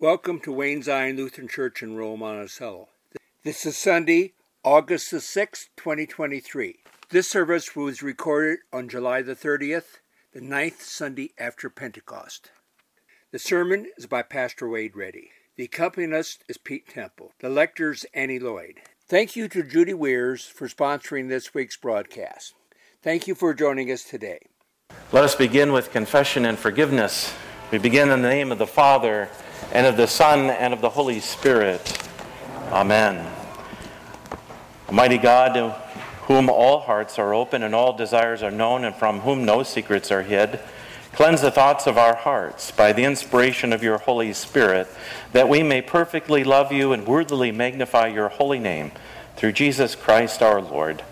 Welcome to Wayne Zion Lutheran Church in Rome, Monticello. This is Sunday, August the 6th, 2023. This service was recorded on July the 30th, the ninth Sunday after Pentecost. The sermon is by Pastor Wade Reddy. The accompanist is Pete Temple. The lector is Annie Lloyd. Thank you to Judy Weirs for sponsoring this week's broadcast. Thank you for joining us today. Let us begin with confession and forgiveness. We begin in the name of the Father, and of the Son, and of the Holy Spirit. Amen. Almighty God, whom all hearts are open and all desires are known, and from whom no secrets are hid, cleanse the thoughts of our hearts by the inspiration of your Holy Spirit, that we may perfectly love you and worthily magnify your holy name, through Jesus Christ our Lord.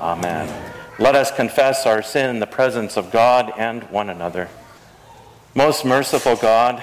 Amen. Let us confess our sin in the presence of God and one another. Most merciful God,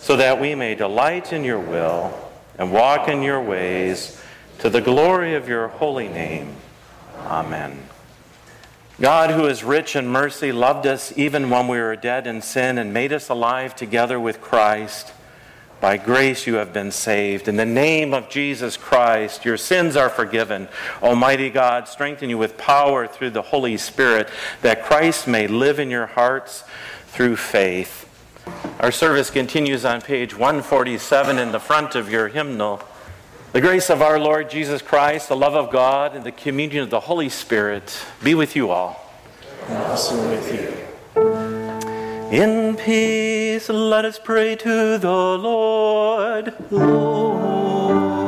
so that we may delight in your will and walk in your ways to the glory of your holy name. Amen. God, who is rich in mercy, loved us even when we were dead in sin and made us alive together with Christ. By grace you have been saved. In the name of Jesus Christ, your sins are forgiven. Almighty God, strengthen you with power through the Holy Spirit, that Christ may live in your hearts through faith. Our service continues on page 147 in the front of your hymnal. The grace of our Lord Jesus Christ, the love of God, and the communion of the Holy Spirit be with you all. And also with you. In peace, let us pray to the Lord. Lord,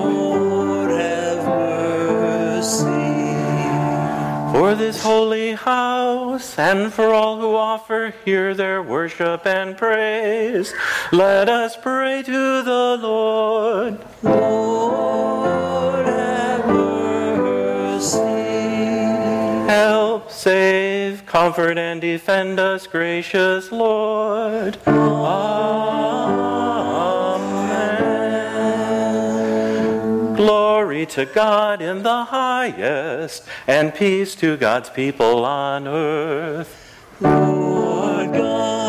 For this holy house, and for all who offer here their worship and praise, let us pray to the Lord. Lord, have mercy. Help, save, comfort, and defend us, gracious Lord. Amen. Glory to God in the highest, and peace to God's people on earth. Lord God,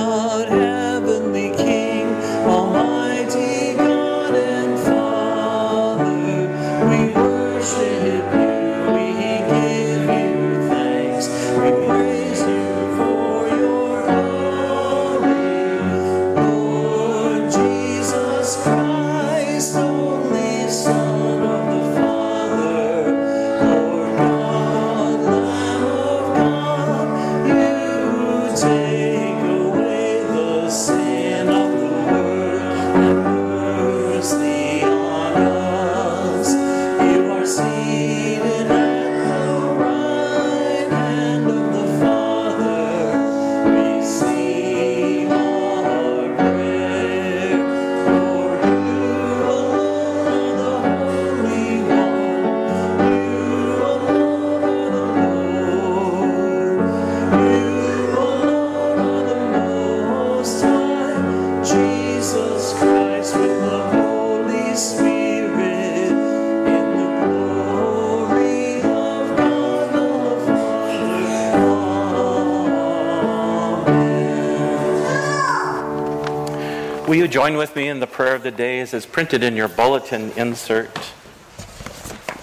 Will you join with me in the prayer of the days as printed in your bulletin insert?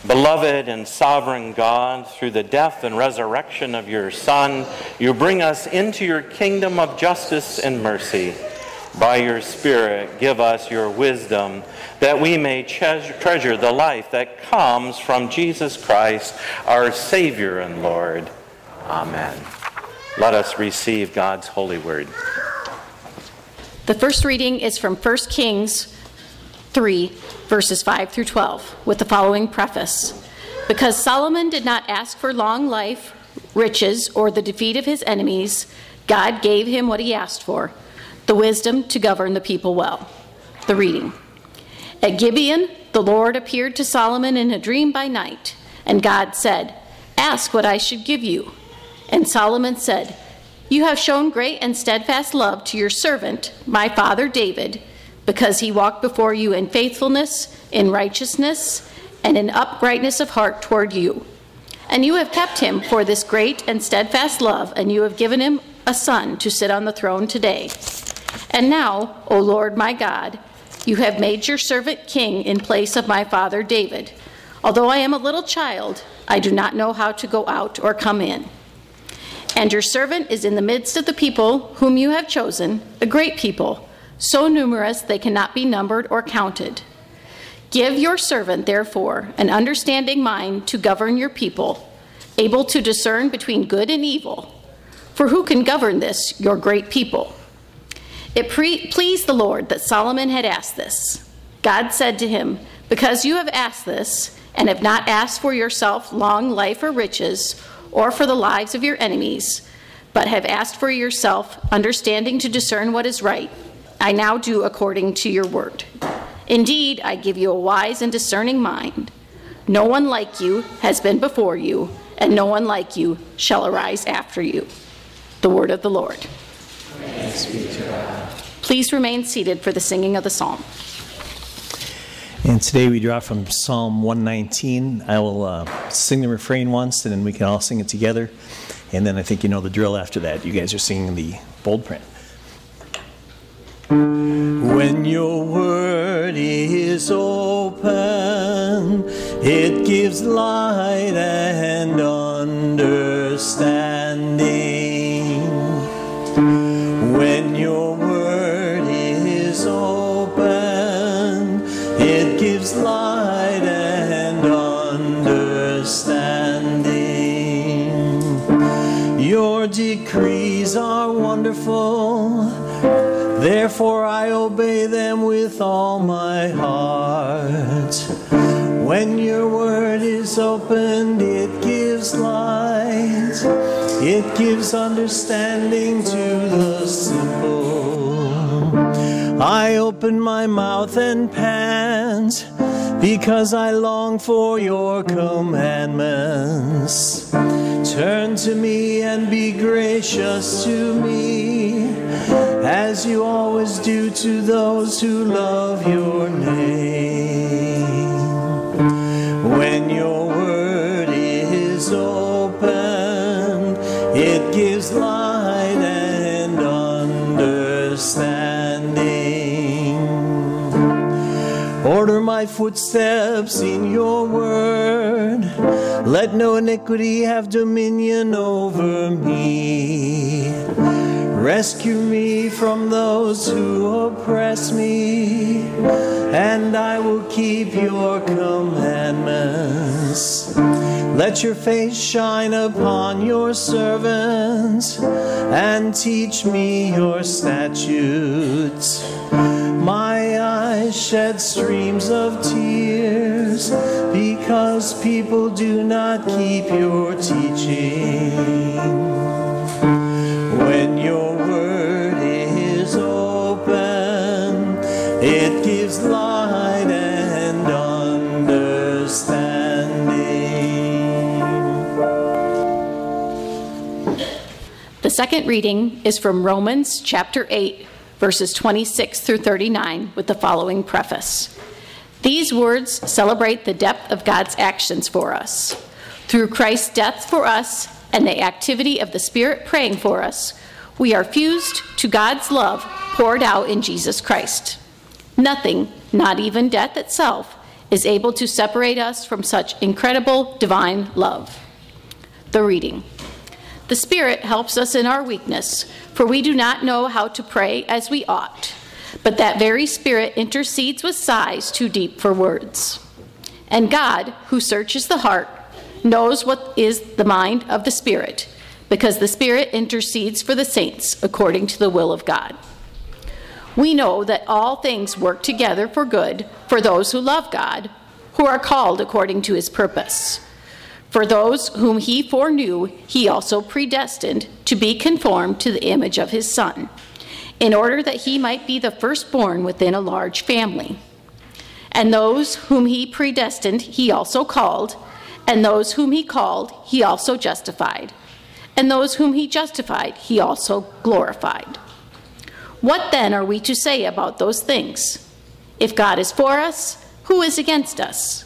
Beloved and sovereign God, through the death and resurrection of your Son, you bring us into your kingdom of justice and mercy. By your Spirit, give us your wisdom that we may treasure the life that comes from Jesus Christ, our Savior and Lord. Amen. Let us receive God's holy word. The first reading is from 1 Kings 3, verses 5 through 12, with the following preface Because Solomon did not ask for long life, riches, or the defeat of his enemies, God gave him what he asked for the wisdom to govern the people well. The reading. At Gibeon, the Lord appeared to Solomon in a dream by night, and God said, Ask what I should give you. And Solomon said, You have shown great and steadfast love to your servant, my father David, because he walked before you in faithfulness, in righteousness, and in uprightness of heart toward you. And you have kept him for this great and steadfast love, and you have given him a son to sit on the throne today. And now, O Lord my God, you have made your servant king in place of my father David. Although I am a little child, I do not know how to go out or come in. And your servant is in the midst of the people whom you have chosen, a great people, so numerous they cannot be numbered or counted. Give your servant, therefore, an understanding mind to govern your people, able to discern between good and evil. For who can govern this, your great people? It pre- pleased the Lord that Solomon had asked this. God said to him, Because you have asked this, and have not asked for yourself long life or riches, or for the lives of your enemies, but have asked for yourself understanding to discern what is right, I now do according to your word. Indeed, I give you a wise and discerning mind. No one like you has been before you, and no one like you shall arise after you. The word of the Lord. Please remain seated for the singing of the psalm. And today we draw from Psalm 119. I will uh, sing the refrain once, and then we can all sing it together. And then I think you know the drill after that. You guys are singing the bold print. When your word is open, it gives light and understanding. Wonderful, therefore I obey them with all my heart. When your word is opened, it gives light, it gives understanding to the simple. I open my mouth and pant because I long for your commandments. Turn to me and be gracious to me, as you always do to those who love your name. My footsteps in your word. Let no iniquity have dominion over me. Rescue me from those who oppress me, and I will keep your commandments. Let your face shine upon your servants, and teach me your statutes. My eyes shed streams of tears because people do not keep your teaching. When your word is open, it gives light and understanding. The second reading is from Romans chapter 8, verses 26 through 39, with the following preface. These words celebrate the depth of God's actions for us. Through Christ's death for us and the activity of the Spirit praying for us, we are fused to God's love poured out in Jesus Christ. Nothing, not even death itself, is able to separate us from such incredible divine love. The reading. The Spirit helps us in our weakness, for we do not know how to pray as we ought. but that very Spirit intercedes with sighs too deep for words. And God, who searches the heart, knows what is the mind of the Spirit, because the Spirit intercedes for the saints according to the will of God. We know that all things work together for good for those who love God, who are called according to his purpose. For those whom he foreknew, he also predestined to be conformed to the image of his Son, in order that he might be the firstborn within a large family. And those whom he predestined, he also called, and those whom he called, he also justified, and those whom he justified, he also glorified. What then are we to say about those things? If God is for us, who is against us?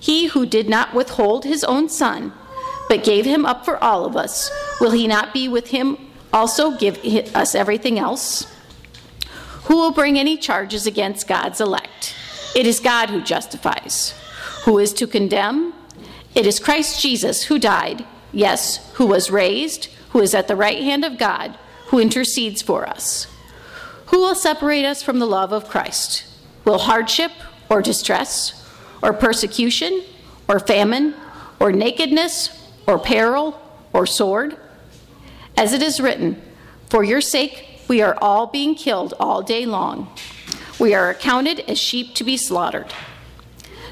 He who did not withhold his own son, but gave him up for all of us, will he not be with him also give us everything else? Who will bring any charges against God's elect? It is God who justifies. Who is to condemn? It is Christ Jesus who died, yes, who was raised, who is at the right hand of God, who intercedes for us. Who will separate us from the love of Christ? Will hardship or distress or persecution or famine or nakedness or peril or sword? As it is written, For your sake we are all being killed all day long. We are accounted as sheep to be slaughtered.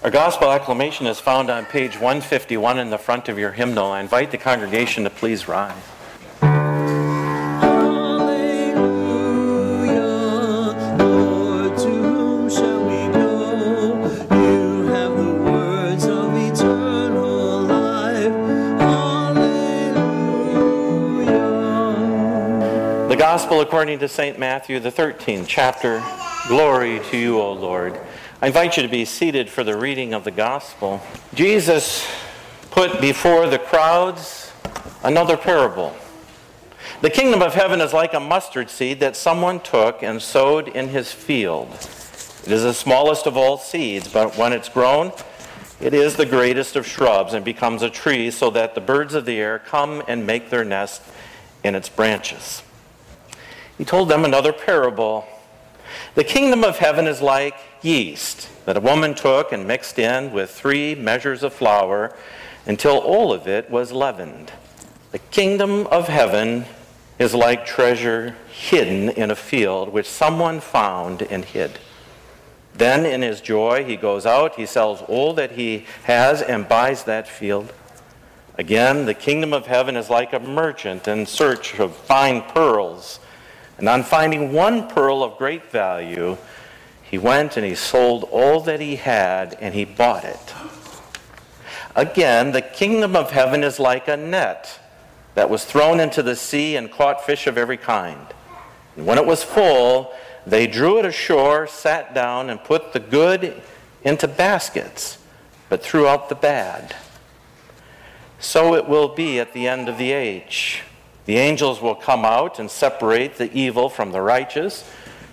Our gospel acclamation is found on page 151 in the front of your hymnal. I invite the congregation to please rise. Hallelujah, Lord, to whom shall we go? You have the words of eternal life. Hallelujah. The Gospel according to St. Matthew, the 13th chapter. Glory to you, O Lord. I invite you to be seated for the reading of the Gospel. Jesus put before the crowds another parable. The kingdom of heaven is like a mustard seed that someone took and sowed in his field. It is the smallest of all seeds, but when it's grown, it is the greatest of shrubs and becomes a tree so that the birds of the air come and make their nest in its branches. He told them another parable. The kingdom of heaven is like yeast that a woman took and mixed in with three measures of flour until all of it was leavened. The kingdom of heaven is like treasure hidden in a field which someone found and hid. Then, in his joy, he goes out, he sells all that he has, and buys that field. Again, the kingdom of heaven is like a merchant in search of fine pearls. And on finding one pearl of great value, he went and he sold all that he had and he bought it. Again, the kingdom of heaven is like a net that was thrown into the sea and caught fish of every kind. And when it was full, they drew it ashore, sat down, and put the good into baskets, but threw out the bad. So it will be at the end of the age. The angels will come out and separate the evil from the righteous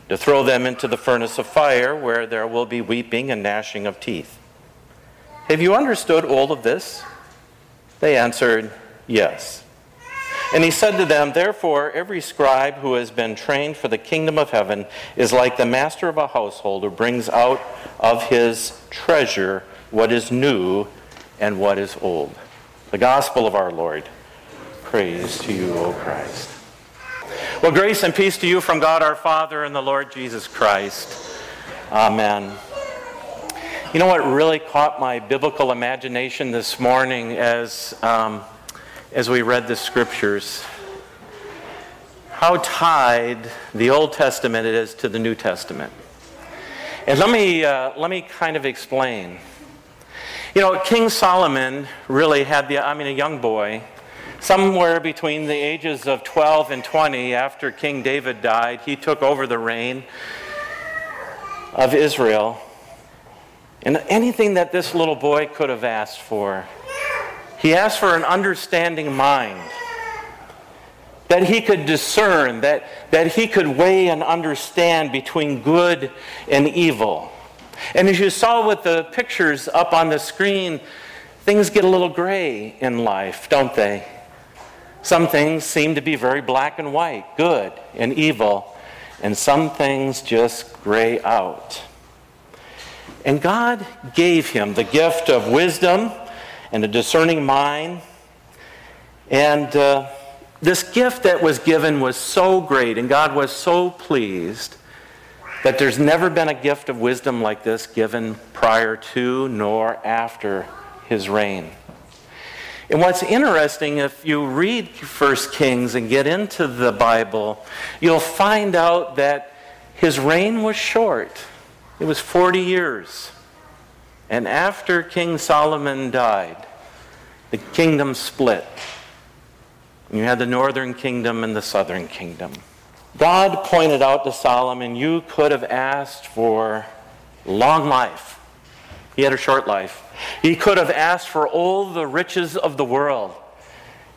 to throw them into the furnace of fire where there will be weeping and gnashing of teeth. Have you understood all of this? They answered, Yes. And he said to them, Therefore, every scribe who has been trained for the kingdom of heaven is like the master of a household who brings out of his treasure what is new and what is old. The gospel of our Lord. Praise to you, O Christ. Well, grace and peace to you from God our Father and the Lord Jesus Christ. Amen. You know what really caught my biblical imagination this morning as, um, as we read the scriptures? How tied the Old Testament is to the New Testament. And let me, uh, let me kind of explain. You know, King Solomon really had the, I mean, a young boy, somewhere between the ages of 12 and 20 after King David died, he took over the reign. of Israel and anything that this little boy could have asked for. He asked for an understanding mind, that he could discern, that, that he could weigh and understand between good and evil. And as you saw with the pictures up on the screen, things get a little gray in life, don't they? Some things seem to be very black and white, good and evil, and some things just gray out. And God gave him the gift of wisdom and a discerning mind. And uh, this gift that was given was so great, and God was so pleased that there's never been a gift of wisdom like this given prior to nor after his reign. And what's interesting, if you read 1 Kings and get into the Bible, you'll find out that his reign was short. It was 40 years. And after King Solomon died, the kingdom split. You had the northern kingdom and the southern kingdom. God pointed out to Solomon, You could have asked for long life. He had a short life. He could have asked for all the riches of the world.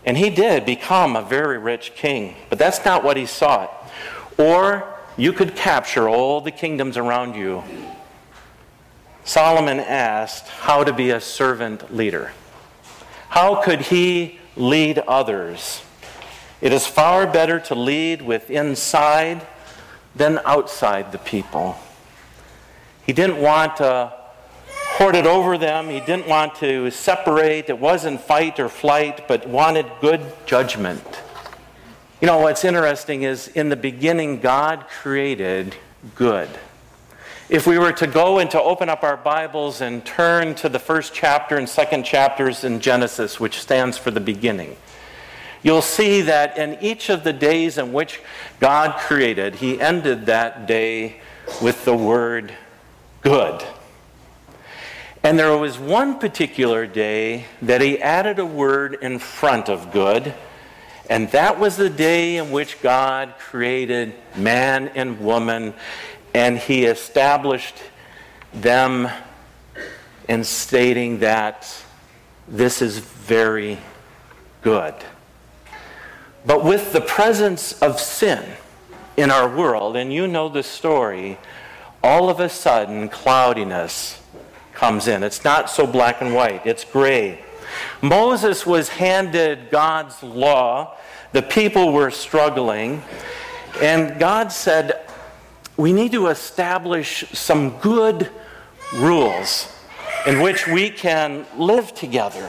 And he did become a very rich king. But that's not what he sought. Or you could capture all the kingdoms around you. Solomon asked how to be a servant leader. How could he lead others? It is far better to lead with inside than outside the people. He didn't want to hoard it over them. He didn't want to separate. It wasn't fight or flight, but wanted good judgment. You know, what's interesting is in the beginning, God created good. If we were to go and to open up our Bibles and turn to the first chapter and second chapters in Genesis, which stands for the beginning, you'll see that in each of the days in which God created, He ended that day with the word good. And there was one particular day that He added a word in front of good, and that was the day in which God created man and woman, and He established them in stating that this is very good. But with the presence of sin in our world, and you know the story, all of a sudden cloudiness comes in. It's not so black and white, it's gray. Moses was handed God's law. The people were struggling. And God said, We need to establish some good rules in which we can live together.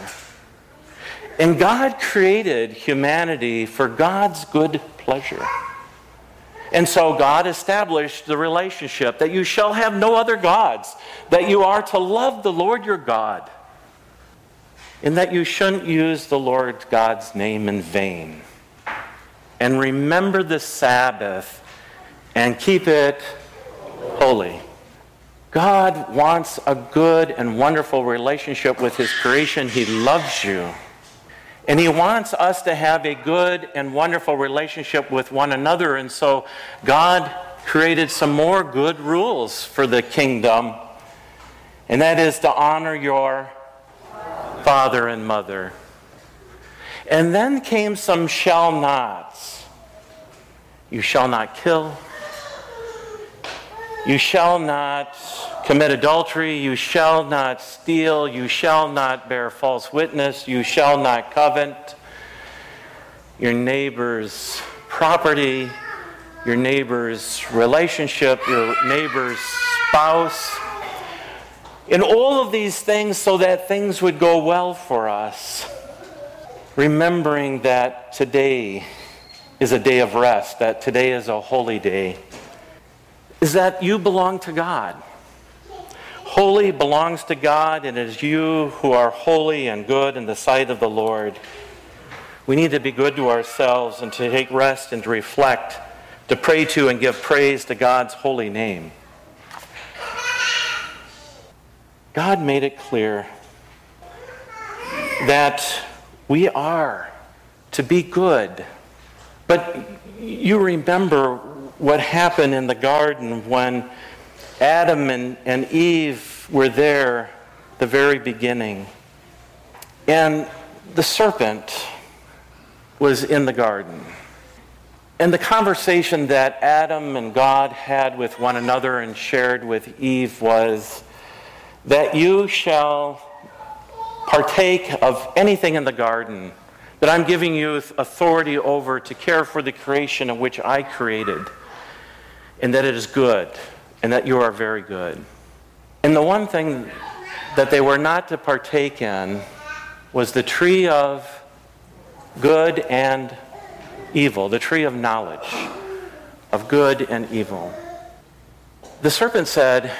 And God created humanity for God's good pleasure. And so God established the relationship that you shall have no other gods, that you are to love the Lord your God, and that you shouldn't use the Lord God's name in vain. And remember the Sabbath and keep it holy. God wants a good and wonderful relationship with His creation. He loves you. And He wants us to have a good and wonderful relationship with one another. And so God created some more good rules for the kingdom. And that is to honor your father and mother. And then came some shall nots. You shall not kill. You shall not commit adultery, you shall not steal, you shall not bear false witness, you shall not covet your neighbor's property, your neighbor's relationship, your neighbor's spouse. In all of these things, so that things would go well for us, remembering that today is a day of rest, that today is a holy day, is that you belong to God. Holy belongs to God, and it is you who are holy and good in the sight of the Lord. We need to be good to ourselves and to take rest and to reflect, to pray to and give praise to God's holy name. God made it clear that we are to be good. But you remember what happened in the garden when Adam and, and Eve were there the very beginning. And the serpent was in the garden. And the conversation that Adam and God had with one another and shared with Eve was that you shall partake of anything in the garden that I'm giving you authority over to care for the creation of which I created, and that it is good, and that you are very good. And the one thing that they were not to partake in was the tree of good and evil, the tree of knowledge of good and evil. The serpent said,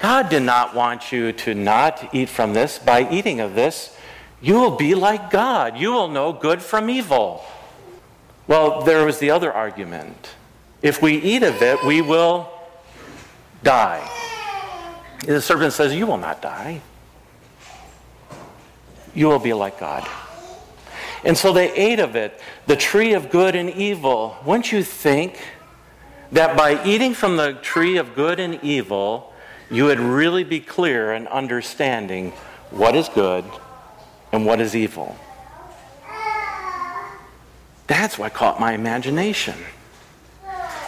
God did not want you to not eat from this. By eating of this, you will be like God. You will know good from evil. Well, there was the other argument. If we eat of it, we will die. The servant says, You will not die. You will be like God. And so they ate of it, the tree of good and evil. Wouldn't you think that by eating from the tree of good and evil, you would really be clear in understanding what is good and what is evil? That's what caught my imagination.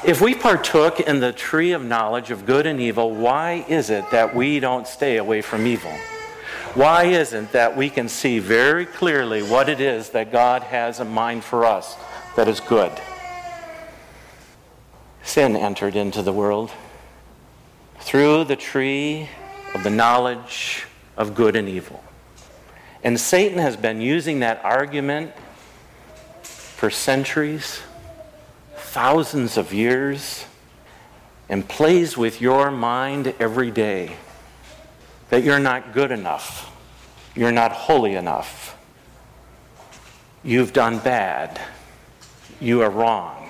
If we partook in the tree of knowledge of good and evil, why is it that we don't stay away from evil? Why isn't that we can see very clearly what it is that God has in mind for us that is good? Sin entered into the world through the tree of the knowledge of good and evil. And Satan has been using that argument for centuries, thousands of years, and plays with your mind every day that you're not good enough, you're not holy enough, you've done bad, you are wrong.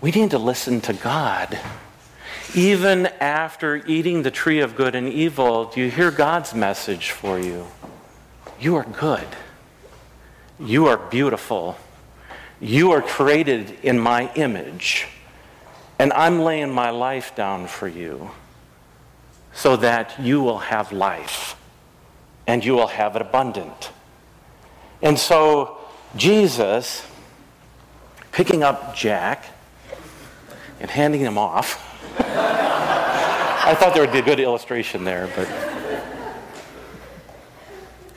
We need to listen to God. Even after eating the tree of good and evil, do you hear God's message for you? You are good. You are beautiful. You are created in my image. And I'm laying my life down for you so that you will have life and you will have it abundant. And so, Jesus, picking up Jack and handing him off, I thought there would be a good illustration there, but.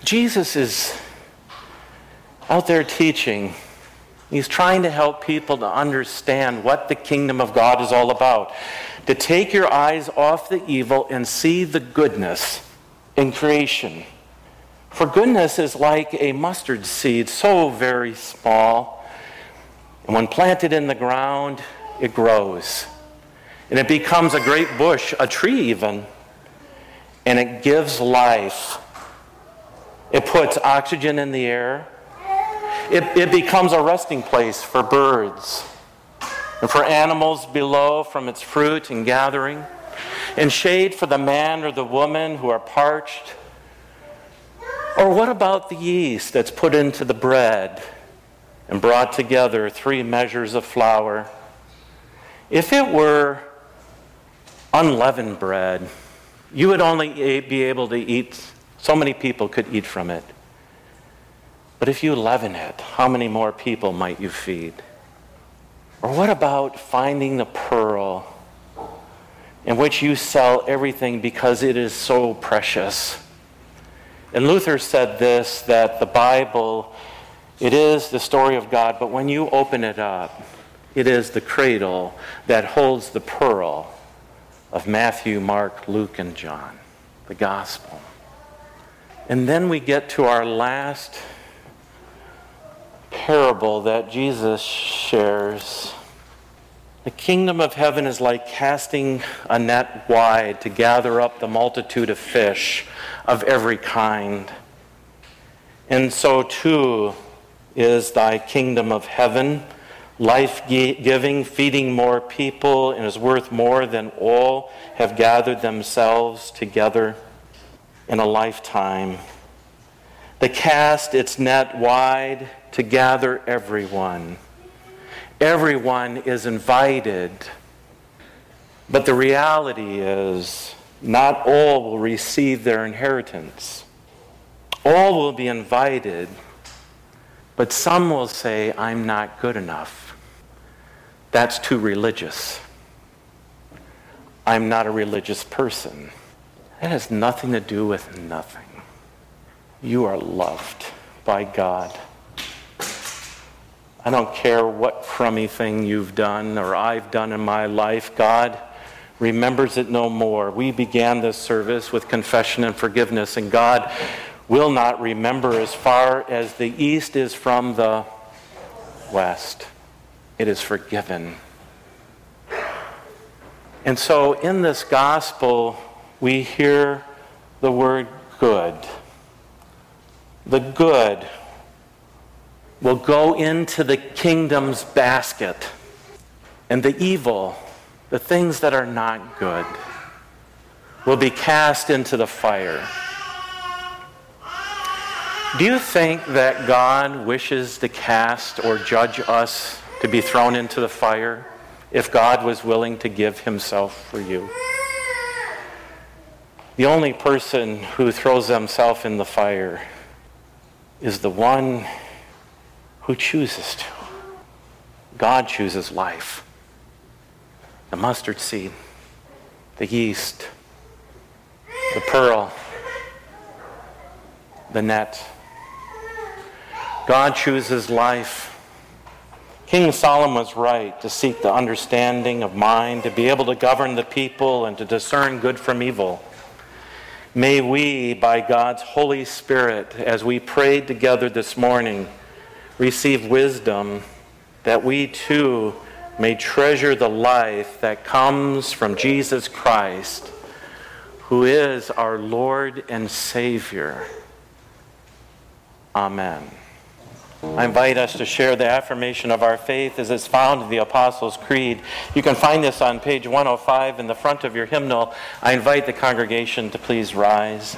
Jesus is out there teaching. He's trying to help people to understand what the kingdom of God is all about. To take your eyes off the evil and see the goodness in creation. For goodness is like a mustard seed, so very small. And when planted in the ground, it grows. And it becomes a great bush, a tree even. And it gives life it puts oxygen in the air. It, it becomes a resting place for birds and for animals below from its fruit and gathering, and shade for the man or the woman who are parched. Or what about the yeast that's put into the bread and brought together three measures of flour? If it were unleavened bread, you would only be able to eat so many people could eat from it. But if you leaven it, how many more people might you feed? Or what about finding the pearl in which you sell everything because it is so precious? And Luther said this that the Bible, it is the story of God, but when you open it up, it is the cradle that holds the pearl of Matthew, Mark, Luke, and John, the gospel. And then we get to our last parable that Jesus shares. The kingdom of heaven is like casting a net wide to gather up the multitude of fish of every kind. And so too is thy kingdom of heaven, life giving, feeding more people, and is worth more than all have gathered themselves together in a lifetime. They cast its net wide to gather everyone. Everyone is invited But the reality is, not all will receive their inheritance. All will be invited, but some will say, I'm not good enough. That's too religious. I'm not a religious person. That has nothing to do with nothing. You are loved by God. I don't care what crummy thing you've done or I've done in my life. God remembers it no more. We began this service with confession and forgiveness, and God will not remember as far as the east is from the west. It is forgiven. And so in this gospel, we hear the word good. The good will go into the kingdom's basket, and the evil, the things that are not good, will be cast into the fire. Do you think that God wishes to cast or judge us to be thrown into the fire if God was willing to give himself for you? The only person who throws himself in the fire is the one who chooses to. God chooses life. The mustard seed, the yeast, the pearl, the net. God chooses life. King Solomon was right to seek the understanding of mind, to be able to govern the people, and to discern good from evil. May we, by God's Holy Spirit, as we prayed together this morning, receive wisdom that we too may treasure the life that comes from Jesus Christ, who is our Lord and Savior. Amen. I invite us to share the affirmation of our faith as it's found in the Apostles' Creed. You can find this on page 105 in the front of your hymnal. I invite the congregation to please rise.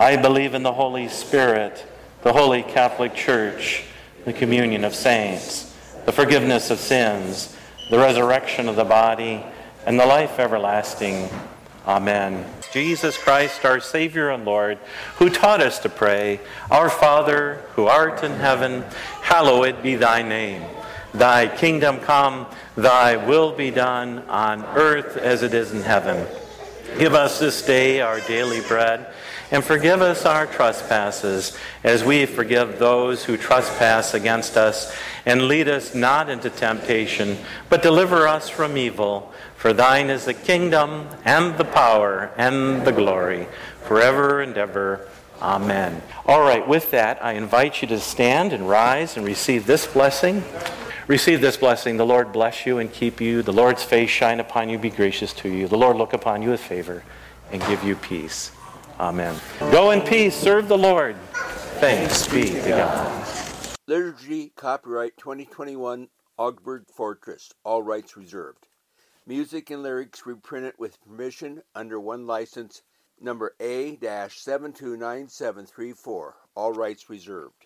I believe in the Holy Spirit, the holy Catholic Church, the communion of saints, the forgiveness of sins, the resurrection of the body, and the life everlasting. Amen. Jesus Christ, our Savior and Lord, who taught us to pray, Our Father, who art in heaven, hallowed be thy name. Thy kingdom come, thy will be done on earth as it is in heaven. Give us this day our daily bread, and forgive us our trespasses, as we forgive those who trespass against us. And lead us not into temptation, but deliver us from evil. For thine is the kingdom, and the power, and the glory, forever and ever. Amen. All right, with that, I invite you to stand and rise and receive this blessing. Receive this blessing. The Lord bless you and keep you. The Lord's face shine upon you, be gracious to you. The Lord look upon you with favor and give you peace. Amen. Go in peace. Serve the Lord. Thanks be to God. Liturgy copyright 2021 Augsburg Fortress. All rights reserved. Music and lyrics reprinted with permission under OneLicense number A-729734. All rights reserved.